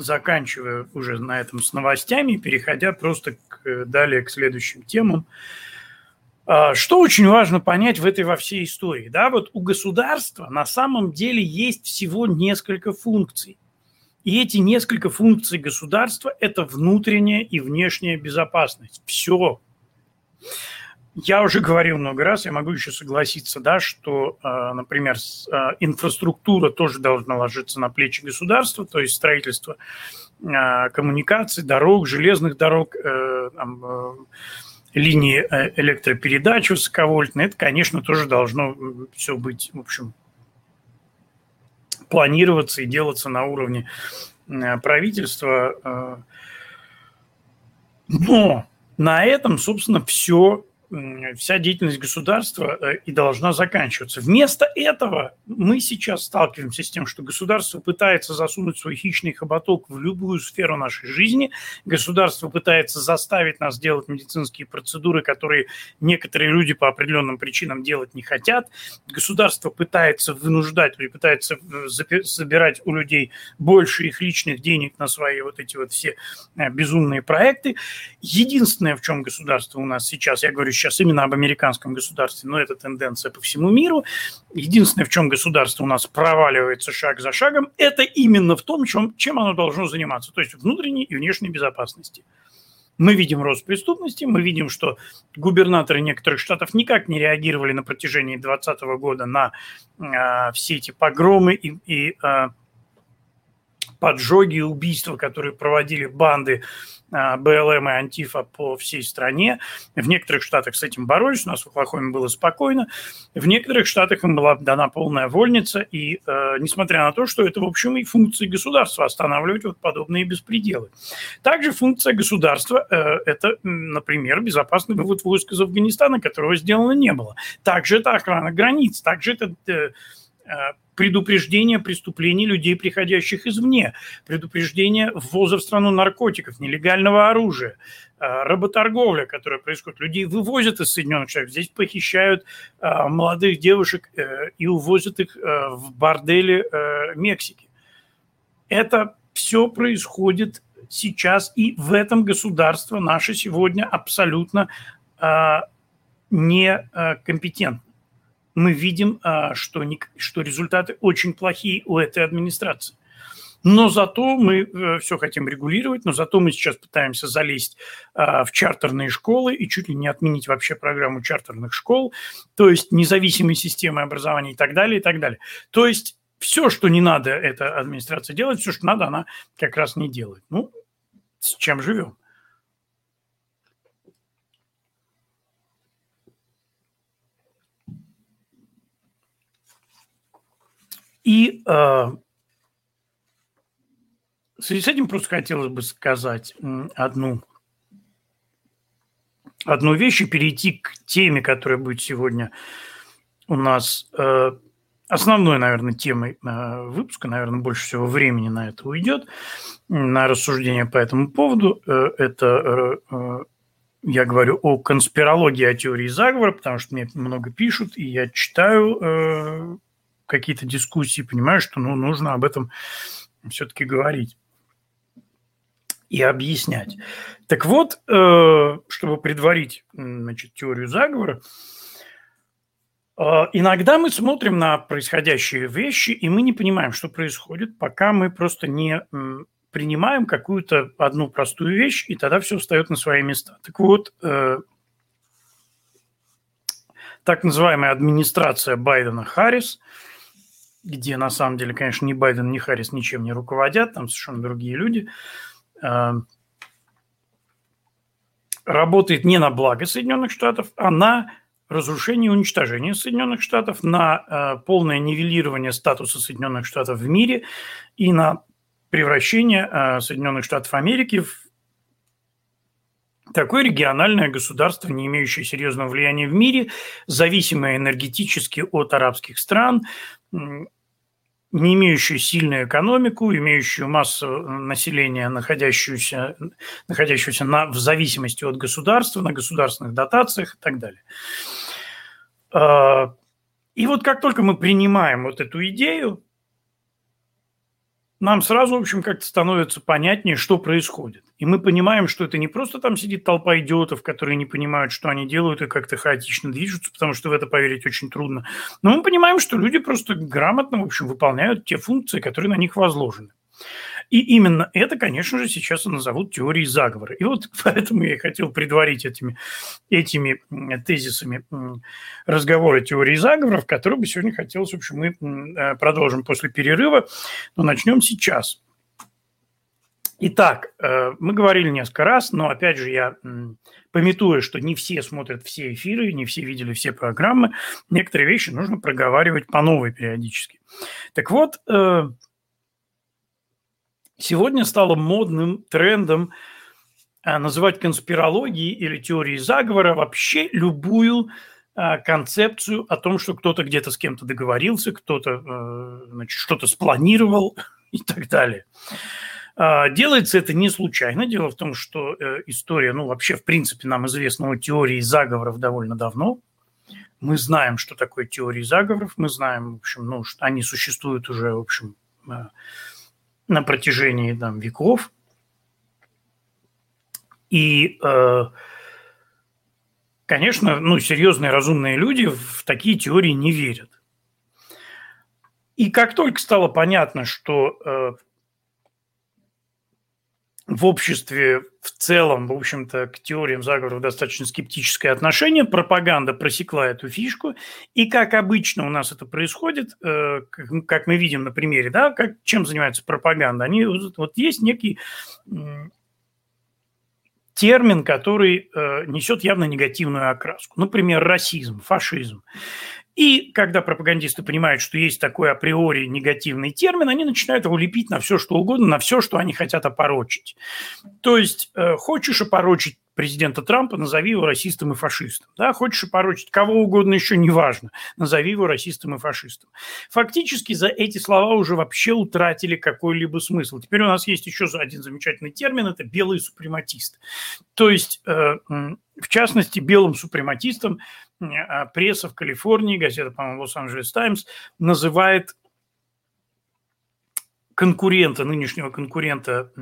Заканчивая уже на этом с новостями, переходя просто к, далее к следующим темам. А, что очень важно понять в этой во всей истории? Да, вот у государства на самом деле есть всего несколько функций. И эти несколько функций государства – это внутренняя и внешняя безопасность. Все. Я уже говорил много раз, я могу еще согласиться, да, что, а, например, а, инфраструктура тоже должна ложиться на плечи государства, то есть строительство а, коммуникаций, дорог, железных дорог, э, там, э, линии э, электропередач высоковольтные, это, конечно, тоже должно все быть, в общем, планироваться и делаться на уровне правительства. Но на этом, собственно, все вся деятельность государства э, и должна заканчиваться. Вместо этого мы сейчас сталкиваемся с тем, что государство пытается засунуть свой хищный хоботок в любую сферу нашей жизни, государство пытается заставить нас делать медицинские процедуры, которые некоторые люди по определенным причинам делать не хотят, государство пытается вынуждать пытается забирать у людей больше их личных денег на свои вот эти вот все э, безумные проекты. Единственное, в чем государство у нас сейчас, я говорю сейчас именно об американском государстве, но это тенденция по всему миру. Единственное, в чем государство у нас проваливается шаг за шагом, это именно в том, чем, чем оно должно заниматься, то есть внутренней и внешней безопасности. Мы видим рост преступности, мы видим, что губернаторы некоторых штатов никак не реагировали на протяжении 2020 года на э, все эти погромы и, и э, поджоги убийства, которые проводили банды БЛМ и Антифа по всей стране. В некоторых штатах с этим боролись, у нас в Оклахоме было спокойно. В некоторых штатах им была дана полная вольница, и э, несмотря на то, что это, в общем, и функции государства останавливать вот подобные беспределы. Также функция государства э, – это, например, безопасный вывод войск из Афганистана, которого сделано не было. Также это охрана границ, также это... Э, предупреждение преступлений людей, приходящих извне, предупреждение ввоза в страну наркотиков, нелегального оружия, работорговля, которая происходит. Людей вывозят из Соединенных Штатов, здесь похищают молодых девушек и увозят их в бордели Мексики. Это все происходит сейчас, и в этом государство наше сегодня абсолютно э, некомпетентно. Мы видим, э, что, что результаты очень плохие у этой администрации. Но зато мы э, все хотим регулировать, но зато мы сейчас пытаемся залезть э, в чартерные школы и чуть ли не отменить вообще программу чартерных школ, то есть независимой системы образования и так далее, и так далее. То есть все, что не надо эта администрация делать, все, что надо, она как раз не делает. Ну, с чем живем? И э, в связи с этим просто хотелось бы сказать одну, одну вещь и перейти к теме, которая будет сегодня у нас э, основной, наверное, темой э, выпуска, наверное, больше всего времени на это уйдет, на рассуждение по этому поводу. Э, это э, я говорю о конспирологии, о теории заговора, потому что мне много пишут, и я читаю какие-то дискуссии, понимаю, что ну, нужно об этом все-таки говорить и объяснять. Так вот, чтобы предварить значит, теорию заговора, а, иногда мы смотрим на происходящие вещи, и мы не понимаем, что происходит, пока мы просто не принимаем какую-то одну простую вещь, и тогда все встает на свои места. Так вот, э, так называемая администрация Байдена-Харрис, где на самом деле, конечно, ни Байден, ни Харрис ничем не руководят, там совершенно другие люди, э, работает не на благо Соединенных Штатов, а на разрушение и уничтожение Соединенных Штатов, на э, полное нивелирование статуса Соединенных Штатов в мире и на превращение э, Соединенных Штатов Америки в такое региональное государство, не имеющее серьезного влияния в мире, зависимое энергетически от арабских стран, не имеющую сильную экономику, имеющую массу населения, находящуюся, находящуюся на, в зависимости от государства, на государственных дотациях и так далее. А, и вот как только мы принимаем вот эту идею, нам сразу, в общем, как-то становится понятнее, что происходит. И мы понимаем, что это не просто там сидит толпа идиотов, которые не понимают, что они делают и как-то хаотично движутся, потому что в это поверить очень трудно. Но мы понимаем, что люди просто грамотно, в общем, выполняют те функции, которые на них возложены. И именно это, конечно же, сейчас назовут теорией заговора. И вот (laughs) поэтому я хотел предварить этими, этими тезисами разговора теории заговоров, который бы сегодня хотелось, в общем, мы э, продолжим после перерыва, но начнем сейчас. Итак, э, мы говорили несколько раз, но опять же я пометуя, что не все смотрят все эфиры, не все видели все программы, некоторые вещи нужно проговаривать по новой периодически. Так вот, э, Сегодня стало модным трендом а, называть конспирологией или теорией заговора вообще любую а, концепцию о том, что кто-то где-то с кем-то договорился, кто-то э, что-то спланировал (laughs) и так далее. А, делается это не случайно. Дело в том, что э, история, ну вообще в принципе нам известна о теории заговоров довольно давно. Мы знаем, что такое теории заговоров, мы знаем, в общем, ну, что они существуют уже, в общем, на протяжении там, веков. И, э, конечно, ну, серьезные разумные люди в такие теории не верят. И как только стало понятно, что э, в обществе в целом, в общем-то, к теориям заговоров достаточно скептическое отношение. Пропаганда просекла эту фишку. И как обычно у нас это происходит, э, как мы видим на примере, да, как, чем занимается пропаганда. Они, вот есть некий термин, который э, несет явно негативную окраску. Например, расизм, фашизм. И когда пропагандисты понимают, что есть такой априори негативный термин, они начинают его лепить на все, что угодно, на все, что они хотят опорочить. То есть, э, хочешь опорочить президента Трампа, назови его расистом и фашистом. Да, хочешь опорочить кого угодно еще, неважно, назови его расистом и фашистом. Фактически за эти слова уже вообще утратили какой-либо смысл. Теперь у нас есть еще один замечательный термин – это белый супрематист. То есть, э, в частности, белым супрематистом пресса в Калифорнии, газета, по-моему, Лос-Анджелес Таймс, называет конкурента, нынешнего конкурента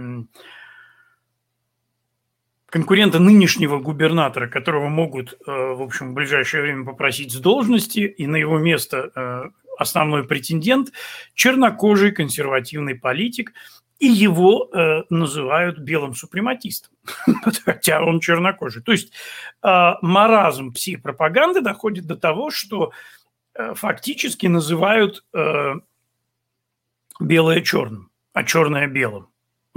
конкурента нынешнего губернатора, которого могут, э, в общем, в ближайшее время попросить с должности, и на его место э, основной претендент – чернокожий консервативный политик, и его э, называют белым супрематистом, (laughs) хотя он чернокожий. То есть маразм пси-пропаганды доходит до того, что фактически называют белое черным, а черное белым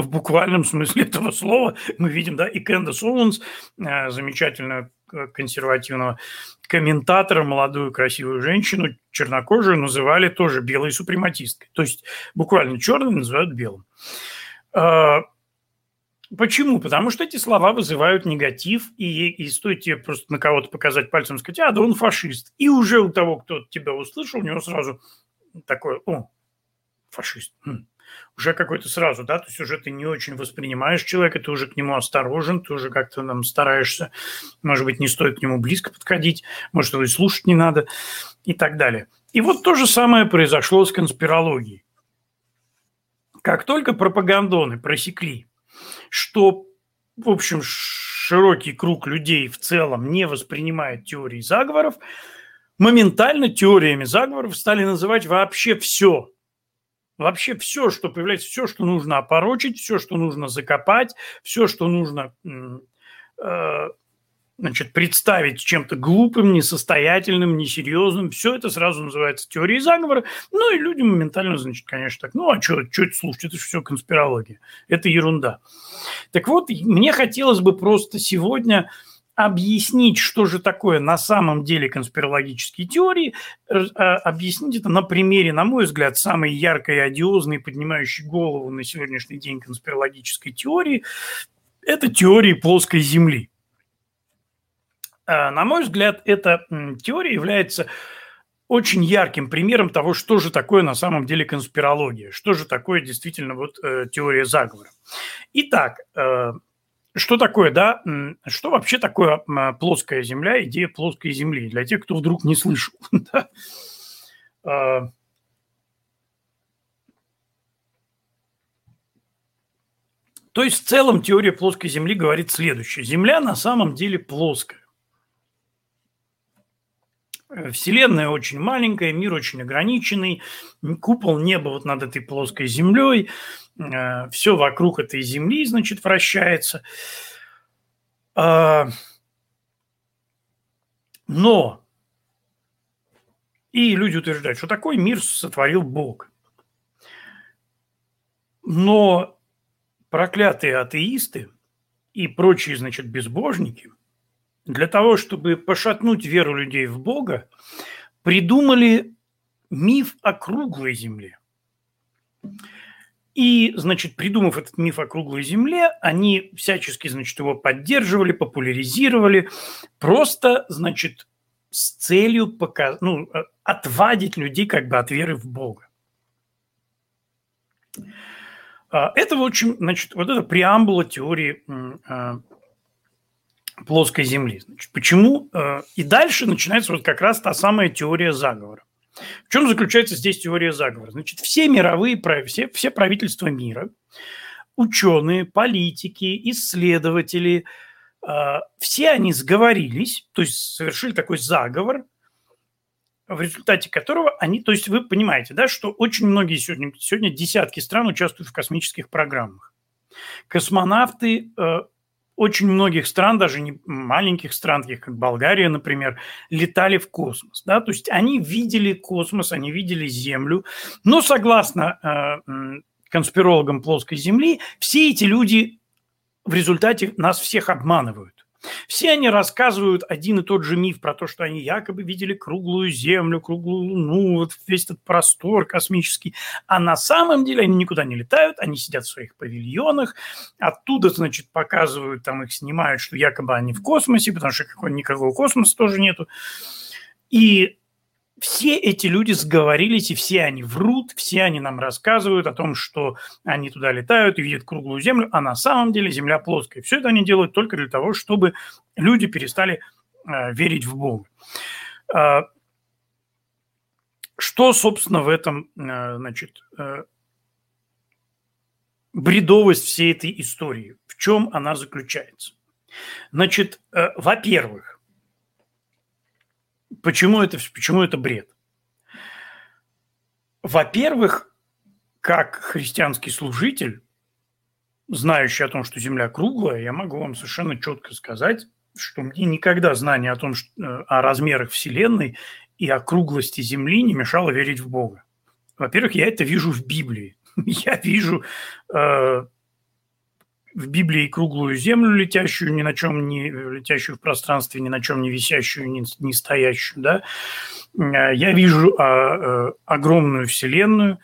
в буквальном смысле (laughs) этого слова. Мы видим, да, и Кэндас Оуэнс, э, замечательного консервативного комментатора, молодую красивую женщину, чернокожую, называли тоже белой супрематисткой. То есть буквально черным называют белым. А, почему? Потому что эти слова вызывают негатив, и, и стоит тебе просто на кого-то показать пальцем, сказать, а, да он фашист. И уже у того, кто тебя услышал, у него сразу такое, о, фашист. Хм уже какой-то сразу, да, то есть уже ты не очень воспринимаешь человека, ты уже к нему осторожен, ты уже как-то там стараешься, может быть, не стоит к нему близко подходить, может, его и слушать не надо и так далее. И вот то же самое произошло с конспирологией. Как только пропагандоны просекли, что, в общем, широкий круг людей в целом не воспринимает теории заговоров, моментально теориями заговоров стали называть вообще все – Вообще все, что появляется, все, что нужно опорочить, все, что нужно закопать, все, что нужно э, значит, представить чем-то глупым, несостоятельным, несерьезным, все это сразу называется теорией заговора. Ну и люди моментально, значит, конечно, так, ну а что, это слушать, это же все конспирология, это ерунда. Так вот, мне хотелось бы просто сегодня объяснить, что же такое на самом деле конспирологические теории, а, объяснить это на примере, на мой взгляд, самой яркой, одиозной, поднимающей голову на сегодняшний день конспирологической теории, это теории плоской Земли. А, на мой взгляд, эта теория является очень ярким примером того, что же такое на самом деле конспирология, что же такое действительно вот э, теория заговора. Итак, э, что такое, да, что вообще такое плоская Земля, идея плоской Земли, для тех, кто вдруг не слышал. (laughs) да? А, то есть в целом теория плоской Земли говорит следующее. Земля на самом деле плоская. Вселенная очень маленькая, мир очень ограниченный, купол неба вот над этой плоской землей, э, все вокруг этой земли, значит, вращается. А, но и люди утверждают, что такой мир сотворил Бог. Но проклятые атеисты и прочие, значит, безбожники – для того, чтобы пошатнуть веру людей в Бога, придумали миф о круглой земле. И, значит, придумав этот миф о круглой земле, они всячески, значит, его поддерживали, популяризировали, просто, значит, с целью показ... ну, э, отвадить людей как бы от веры в Бога. А, это, в общем, значит, вот это преамбула теории а, плоской Земли. Значит, почему? Э, и дальше начинается вот как раз та самая теория заговора. В чем заключается здесь теория заговора? Значит, все мировые, все, все правительства мира, ученые, политики, исследователи, э, все они сговорились, то есть совершили такой заговор, в результате которого они, то есть вы понимаете, да, что очень многие сегодня, сегодня десятки стран участвуют в космических программах. Космонавты э, очень многих стран, даже не маленьких стран, таких как Болгария, например, летали в космос. Да? То есть они видели космос, они видели Землю. Но согласно э, конспирологам плоской Земли, все эти люди в результате нас всех обманывают. Все они рассказывают один и тот же миф про то, что они якобы видели круглую Землю, круглую Луну, вот весь этот простор космический. А на самом деле они никуда не летают, они сидят в своих павильонах, оттуда, значит, показывают, там их снимают, что якобы они в космосе, потому что какого никакого космоса тоже нету. И все эти люди сговорились, и все они врут, все они нам рассказывают о том, что они туда летают и видят круглую землю, а на самом деле земля плоская. Все это они делают только для того, чтобы люди перестали э, верить в Бога. Э, что, собственно, в этом, э, значит, э, бредовость всей этой истории? В чем она заключается? Значит, э, во-первых, Почему это, почему это бред? Во-первых, как христианский служитель, знающий о том, что Земля круглая, я могу вам совершенно четко сказать, что мне никогда знание о том, что, э, о размерах Вселенной и о круглости Земли не мешало верить в Бога. Во-первых, я это вижу в Библии. (laughs) Я вижу э, в Библии круглую землю, летящую ни на чем не летящую в пространстве, ни на чем не висящую, не, не стоящую, да, э, я вижу а, а, огромную вселенную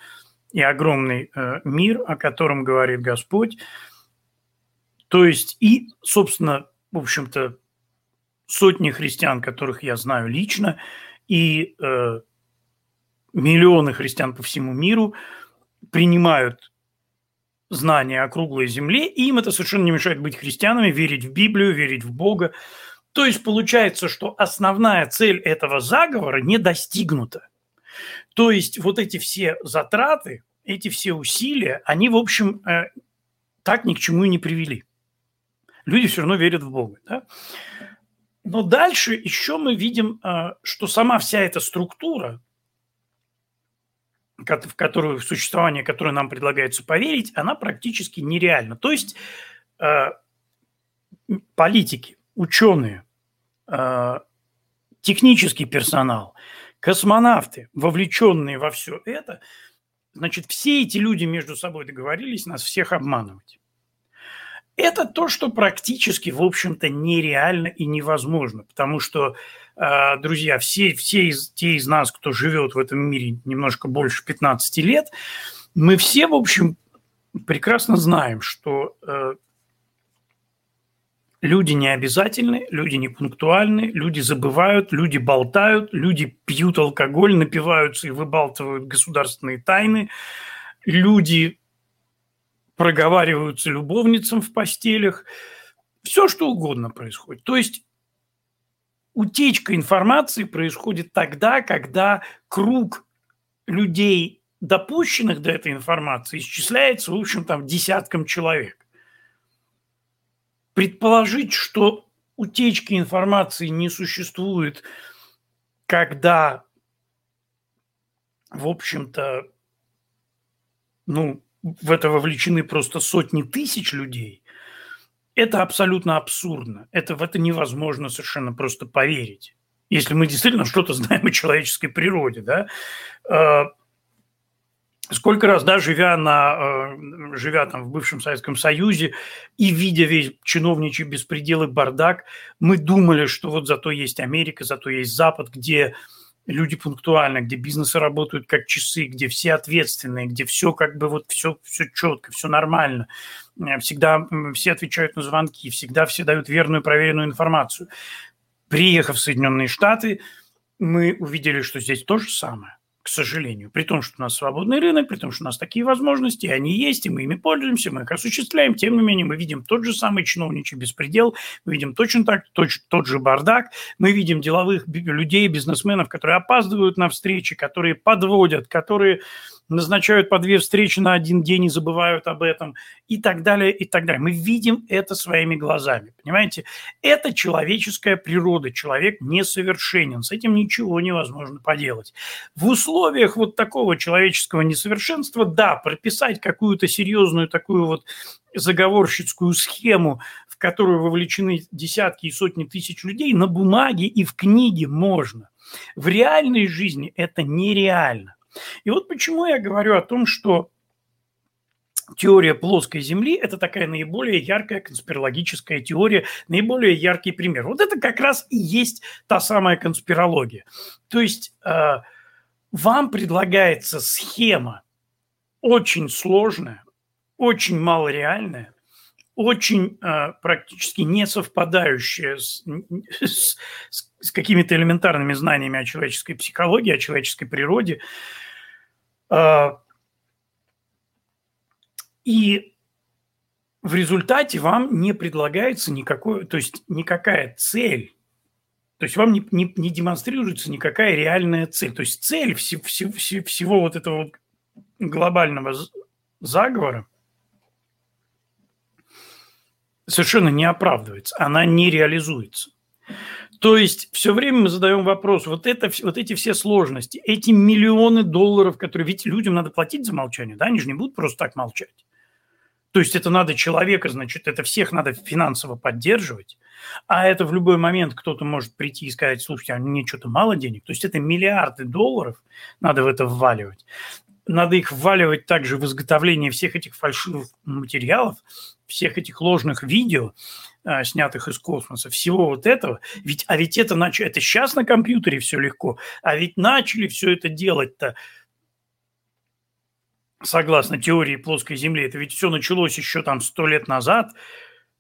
и огромный а, мир, о котором говорит Господь. То есть и, собственно, в общем-то, сотни христиан, которых я знаю лично, и э, миллионы христиан по всему миру принимают знания о круглой земле, и им это совершенно не мешает быть христианами, верить в Библию, верить в Бога. То есть получается, что основная цель этого заговора не достигнута. То есть вот эти все затраты, эти все усилия, они, в общем, э, так ни к чему и не привели. Люди все равно верят в Бога. Да? Но дальше еще мы видим, э, что сама вся эта структура, в которую в существование, которое нам предлагается поверить, она практически нереальна. То есть э, политики, ученые, э, технический персонал, космонавты, вовлеченные во все это, значит, все эти люди между собой договорились нас всех обманывать. Это то, что практически, в общем-то, нереально и невозможно, потому что друзья, все, все из, те из нас, кто живет в этом мире немножко больше 15 лет, мы все, в общем, прекрасно знаем, что э, люди не обязательны, люди не пунктуальны, люди забывают, люди болтают, люди пьют алкоголь, напиваются и выбалтывают государственные тайны, люди проговариваются любовницам в постелях, все что угодно происходит. То есть утечка информации происходит тогда, когда круг людей, допущенных до этой информации, исчисляется, в общем, там, десяткам человек. Предположить, что утечки информации не существует, когда, в общем-то, ну, в это вовлечены просто сотни тысяч людей, это абсолютно абсурдно. Это, в это невозможно совершенно просто поверить. Если мы действительно что-то знаем о человеческой природе, да, э, Сколько раз, да, живя, на, э, живя там в бывшем Советском Союзе и видя весь чиновничий беспредел и бардак, мы думали, что вот зато есть Америка, зато есть Запад, где люди пунктуальны, где бизнесы работают как часы, где все ответственные, где все как бы вот все, все четко, все нормально, всегда все отвечают на звонки, всегда все дают верную проверенную информацию. Приехав в Соединенные Штаты, мы увидели, что здесь то же самое к сожалению. При том, что у нас свободный рынок, при том, что у нас такие возможности, они есть, и мы ими пользуемся, мы их осуществляем. Тем не менее, мы видим тот же самый чиновничий беспредел, мы видим точно так, точ, тот же бардак, мы видим деловых людей, бизнесменов, которые опаздывают на встречи, которые подводят, которые назначают по две встречи на один день и забывают об этом и так далее, и так далее. Мы видим это своими глазами, понимаете? Это человеческая природа, человек несовершенен, с этим ничего невозможно поделать. В условиях вот такого человеческого несовершенства, да, прописать какую-то серьезную такую вот заговорщицкую схему, в которую вовлечены десятки и сотни тысяч людей, на бумаге и в книге можно. В реальной жизни это нереально. И вот почему я говорю о том, что теория плоской Земли – это такая наиболее яркая конспирологическая теория, наиболее яркий пример. Вот это как раз и есть та самая конспирология. То есть э, вам предлагается схема очень сложная, очень малореальная, очень э, практически не совпадающая с, с, с какими-то элементарными знаниями о человеческой психологии, о человеческой природе. Э, и в результате вам не предлагается никакой, то есть никакая цель, то есть вам не, не, не демонстрируется никакая реальная цель. То есть цель всего, всего, всего вот этого вот глобального заговора совершенно не оправдывается, она не реализуется. То есть все время мы задаем вопрос, вот, это, вот эти все сложности, эти миллионы долларов, которые, ведь людям надо платить за молчание, да, они же не будут просто так молчать. То есть это надо человека, значит, это всех надо финансово поддерживать, а это в любой момент кто-то может прийти и сказать, слушайте, а мне что-то мало денег. То есть это миллиарды долларов надо в это вваливать. Надо их вваливать также в изготовление всех этих фальшивых материалов, всех этих ложных видео, а, снятых из космоса, всего вот этого. Ведь, а ведь это, нач... это сейчас на компьютере все легко, а ведь начали все это делать-то согласно теории плоской Земли, это ведь все началось еще там сто лет назад.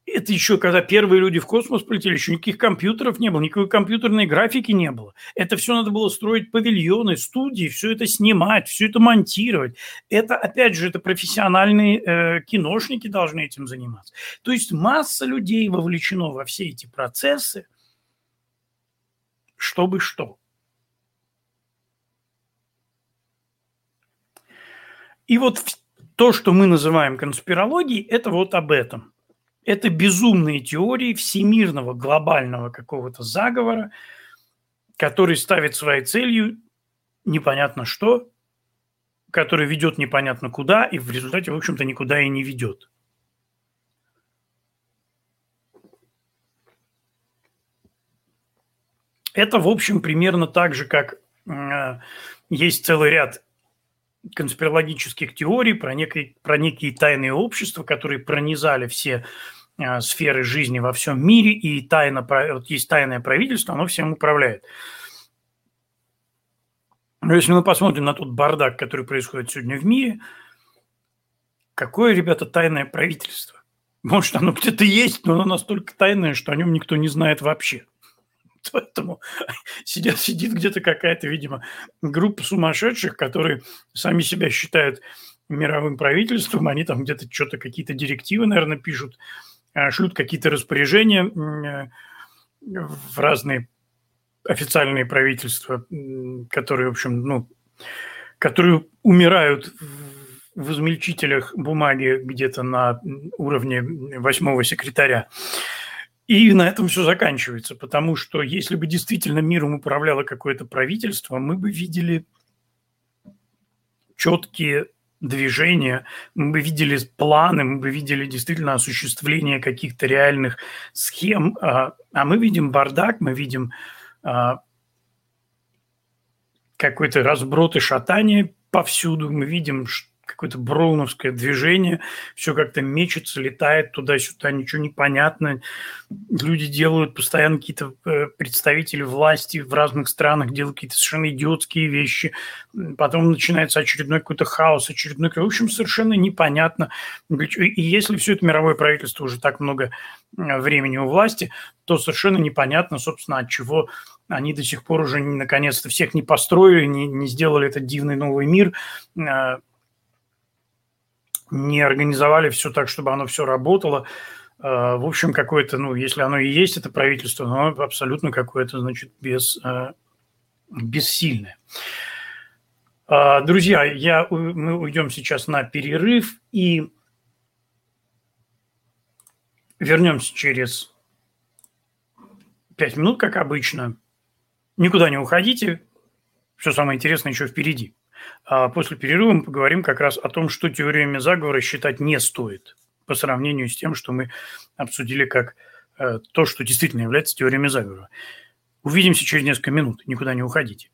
Это еще когда первые люди в космос полетели, еще никаких компьютеров не было, никакой компьютерной графики не было. Это все надо было строить павильоны, студии, все это снимать, все это монтировать. Это, опять же, это профессиональные э, киношники должны этим заниматься. То есть масса людей вовлечено во все эти процессы, чтобы что. И вот то, что мы называем конспирологией, это вот об этом. Это безумные теории всемирного глобального какого-то заговора, который ставит своей целью непонятно что, который ведет непонятно куда, и в результате, в общем-то, никуда и не ведет. Это, в общем, примерно так же, как э, есть целый ряд конспирологических теорий про, некие, про некие тайные общества, которые пронизали все сферы жизни во всем мире, и тайна, вот есть тайное правительство, оно всем управляет. Но если мы посмотрим на тот бардак, который происходит сегодня в мире, какое, ребята, тайное правительство? Может, оно где-то есть, но оно настолько тайное, что о нем никто не знает вообще. (laughs) Поэтому сидят, сидит где-то какая-то, видимо, группа сумасшедших, которые сами себя считают мировым правительством, они там где-то что-то, какие-то директивы, наверное, пишут, шлют какие-то распоряжения э, в разные официальные правительства, которые, в общем, ну, которые умирают в измельчителях бумаги где-то на уровне восьмого секретаря. И на этом все заканчивается, потому что если бы действительно миром управляло какое-то правительство, мы бы видели четкие движения, мы бы видели планы, мы бы видели действительно осуществление каких-то реальных схем, а, а мы видим бардак, мы видим а, какой-то разброд и шатание повсюду, мы видим, какое-то броуновское движение, все как-то мечется, летает туда-сюда, ничего не понятно. Люди делают постоянно какие-то э, представители власти в разных странах, делают какие-то совершенно идиотские вещи. Потом начинается очередной какой-то хаос, очередной... В общем, совершенно непонятно. И если все это мировое правительство уже так много э, времени у власти, то совершенно непонятно, собственно, от чего они до сих пор уже наконец-то всех не построили, не, не сделали этот дивный новый мир, э, не организовали все так, чтобы оно все работало. А, в общем, какое-то, ну, если оно и есть, это правительство, но абсолютно какое-то, значит, без, а, бессильное. А, друзья, я, мы уйдем сейчас на перерыв и вернемся через пять минут, как обычно. Никуда не уходите, все самое интересное еще впереди. А после перерыва мы поговорим как раз о том, что теориями заговора считать не стоит по сравнению с тем, что мы обсудили как э, то, что действительно является теориями заговора. Увидимся через несколько минут. Никуда не уходите.